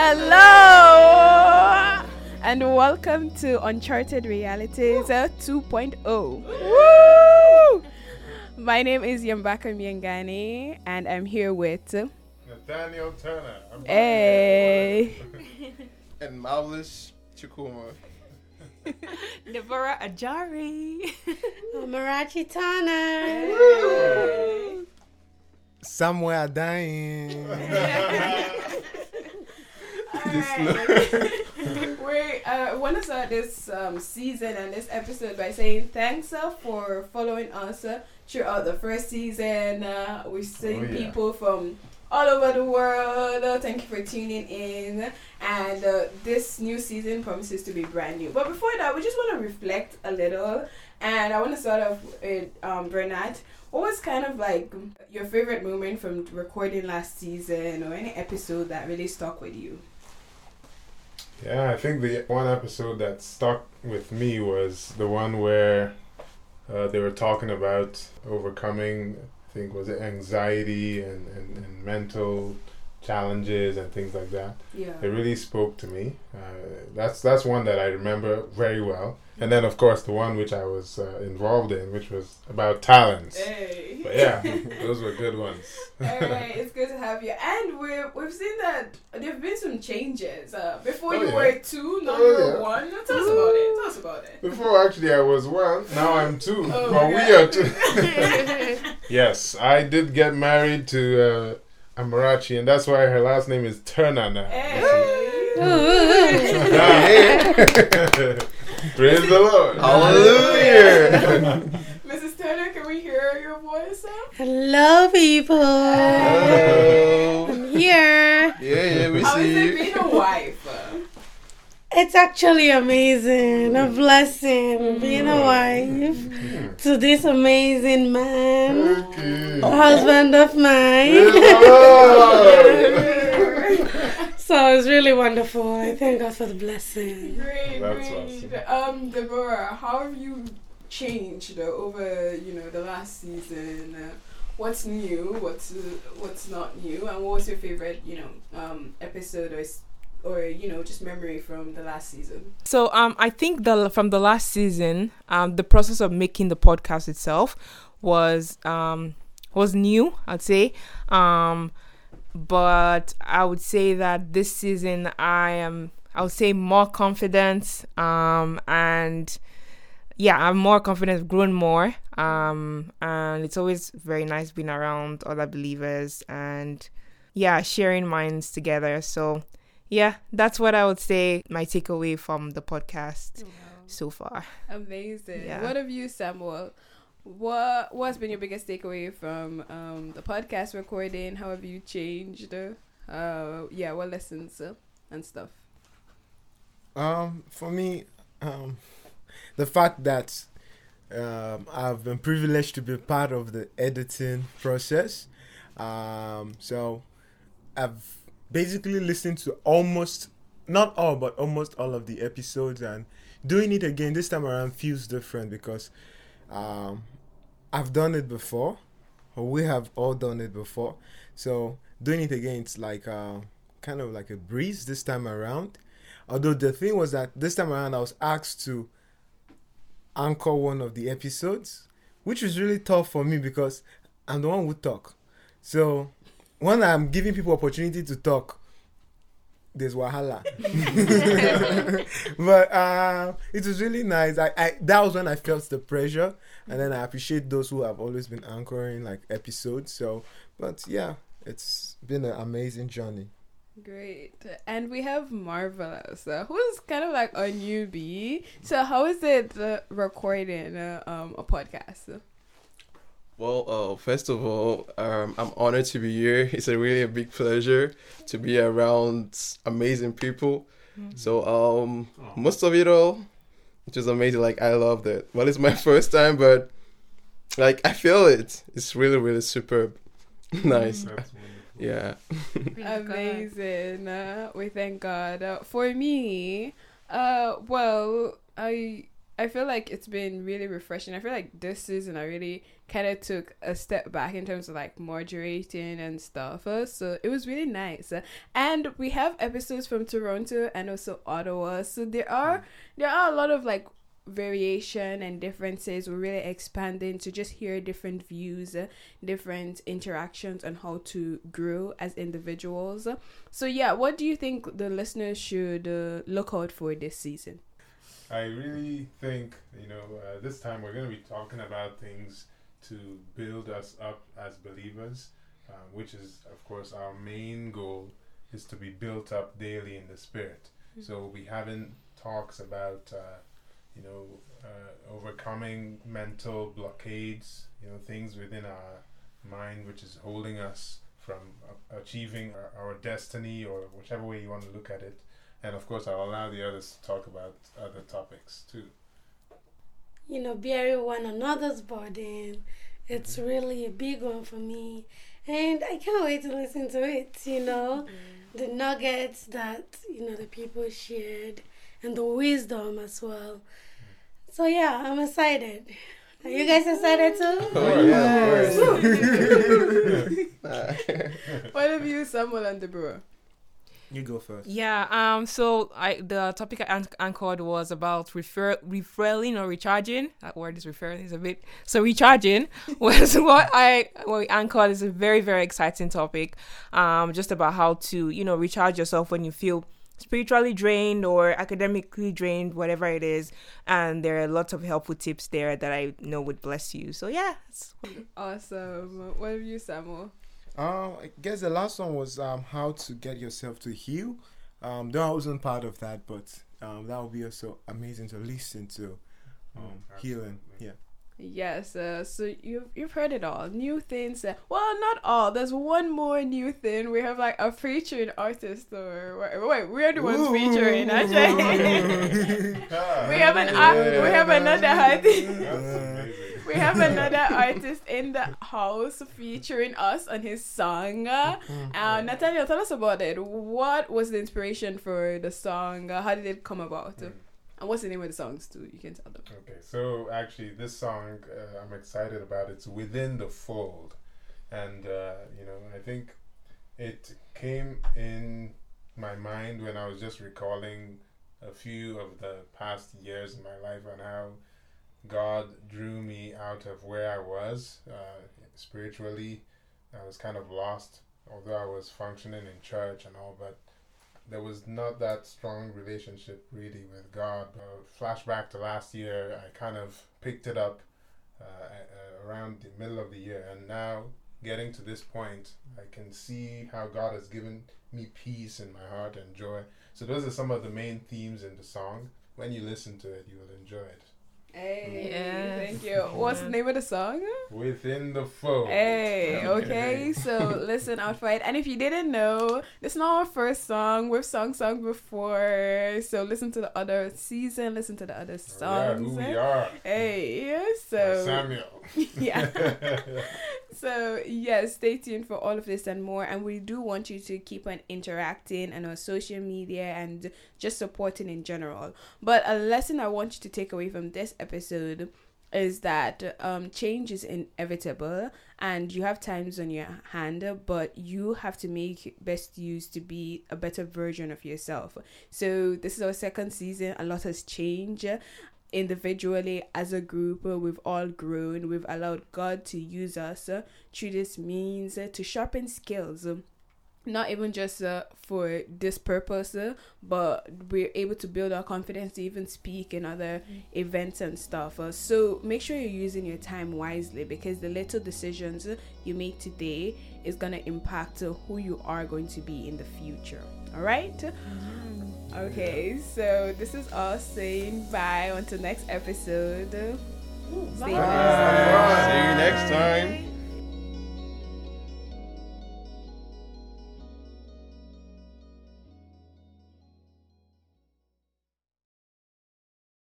Hello and welcome to Uncharted Realities uh, 2.0. Woo! My name is Yambaka Miangani and I'm here with Nathaniel Turner. I'm Hey. and Marvelous Chukuma. Deborah Ajari. Marachi Turner. Somewhere dying. we uh, want to start this um, season and this episode by saying thanks uh, for following us uh, throughout the first season. Uh, we've seen Oh, yeah. people from all over the world. Uh, thank you for tuning in. And uh, this new season promises to be brand new. But before that, we just want to reflect a little. And I want to start off with um, Bernard. What was kind of like your favorite moment from recording last season or any episode that really stuck with you? Yeah, I think the one episode that stuck with me was the one where uh, they were talking about overcoming, I think, was it anxiety and, and, and mental challenges and things like that. Yeah. It really spoke to me. Uh, that's that's one that I remember very well. And then, of course, the one which I was uh, involved in, which was about talents. Hey. But yeah, those were good ones. Alright, it's good to have you. And we've we've seen that there have been some changes. Uh, before Oh, you yeah. were two, now Oh, you're yeah. one. Tell us about it. Tell us about it. Before actually I was one, now I'm two. Oh but we are two. yes, I did get married to uh, Amarachi, and that's why her last name is Turner now. Hey. Praise the Lord. Hallelujah. Mrs. Turner, can we hear your voice? Hello, people. Hello. I'm here. Yeah, yeah, we How is see you. being a wife? Uh, It's actually amazing, a blessing being a wife to this amazing man, Okay. husband of mine. Praise the Lord. So it's really wonderful. I thank God for the blessing. great, That's great. Um, Deborah, how have you changed uh, over you know the last season? Uh, what's new? What's uh, what's not new? And what was your favorite you know um episode or s- or you know just memory from the last season? So um, I think the from the last season, um, the process of making the podcast itself was um was new. I'd say, um, but I would say that this season I am I would say more confident. Um, and yeah, I'm more confident, I've grown more. Um, and it's always very nice being around other believers and yeah, sharing minds together. So yeah, that's what I would say my takeaway from the podcast so far. Amazing. Yeah. What have you, Samuel? What what's been your biggest takeaway from um the podcast recording? How have you changed? Uh, yeah, what lessons uh, and stuff. Um, for me, um, the fact that um, I've been privileged to be part of the editing process. Um, so I've basically listening to almost, not all, but almost all of the episodes, and doing it again this time around feels different because um, I've done it before, or we have all done it before. So doing it again, it's like kind of like a breeze this time around. Although the thing was that this time around I was asked to anchor one of the episodes, which was really tough for me because I'm the one who talk. So when I'm giving people opportunity to talk, there's wahala. but uh, it was really nice. I, I that was when I felt the pressure, and then I appreciate those who have always been anchoring like episodes. So, but yeah, it's been an amazing journey. Great. And we have Marvelous, uh, who's kind of like a newbie. So how is it uh, recording uh, um, a podcast? Well, uh, first of all, um, I'm honored to be here. It's a really a big pleasure to be around amazing people. So, um, most of it all, which is amazing. Like I loved it. Well, it's my first time, but like I feel it. It's really, really superb. nice. That's. Yeah. Amazing. Uh, we thank God. Uh, for me, uh, well, I I feel like it's been really refreshing. I feel like this season I really kind of took a step back in terms of like moderating and stuff. Uh, so it was really nice. And we have episodes from Toronto and also Ottawa. So there are there are a lot of like variation and differences. We're really expanding to just hear different views, different interactions on how to grow as individuals. So yeah, what do you think the listeners should uh, look out for this season? I really think, you know, uh, this time we're going to be talking about things to build us up as believers, uh, which is, of course, our main goal is to be built up daily in the Spirit. Mm-hmm. So we having talks about, uh, you know, uh, overcoming mental blockades, you know, things within our mind which is holding us from achieving our, our destiny or whichever way you want to look at it and of course I'll allow the others to talk about other topics too. You know, bearing one another's burden, it's mm-hmm. really a big one for me, and I can't wait to listen to it. You know, mm-hmm. the nuggets that you know the people shared, and the wisdom as well. Mm-hmm. So yeah, I'm excited. Are you guys excited too? Oh, yeah, what have you, Samuel and Deborah? You go first. Yeah. Um. So I the topic I anchored was about refer refueling or recharging. That word is referring is a bit so recharging was what I what we anchored is a very very exciting topic. Um. Just about how to you know recharge yourself when you feel spiritually drained or academically drained, whatever it is. And there are lots of helpful tips there that I know would bless you. So yeah. Awesome. What have you, Samuel? Um, I guess the last one was um, how to get yourself to heal. Um, though I wasn't part of that, but um, that would be also amazing to listen to. Um, healing, yeah. Yes, uh, so you've you've heard it all. New things. Uh, well, not all. There's one more new thing. We have like a featuring artist, or wait, wait we're the ones Ooh. featuring. Actually, we have an uh, we have another artist we have another artist in the house featuring us on his song. Mm-hmm. Uh, Nathaniel, tell us about it. What was the inspiration for the song? Uh, how did it come about? Mm. And what's the name of the songs too? You can tell them. Okay, so actually, this song uh, I'm excited about. It's within the fold, and uh, you know, I think it came in my mind when I was just recalling a few of the past years in my life and how God drew me out of where I was uh, spiritually. I was kind of lost, although I was functioning in church and all, but there was not that strong relationship really with God. Uh, flashback to last year, I kind of picked it up uh, around the middle of the year, and now getting to this point, I can see how God has given me peace in my heart and joy. So those are some of the main themes in the song. When you listen to it, you will enjoy it. Hey, yes. thank you. What's the name of the song? Within the Fold. Hey, okay. so listen out for it. And if you didn't know, this is not our first song. We've sung songs before. So listen to the other season, listen to the other songs. Yeah, who we are. Hey, so. Samuel. yeah. so yes, stay tuned for all of this and more. And we do want you to keep on interacting and on social media and just supporting in general. But a lesson I want you to take away from this episode is that um, change is inevitable and you have times on your hand but you have to make best use to be a better version of yourself so this is our second season a lot has changed individually as a group we've all grown we've allowed god to use us through this means to sharpen skills not even just uh, for this purpose, uh, but we're able to build our confidence to even speak in other mm. events and stuff. Uh, so make sure you're using your time wisely because the little decisions you make today is going to impact uh, who you are going to be in the future. All right? mm-hmm. Okay, so this is us saying bye until next episode. Bye. bye. See you next time.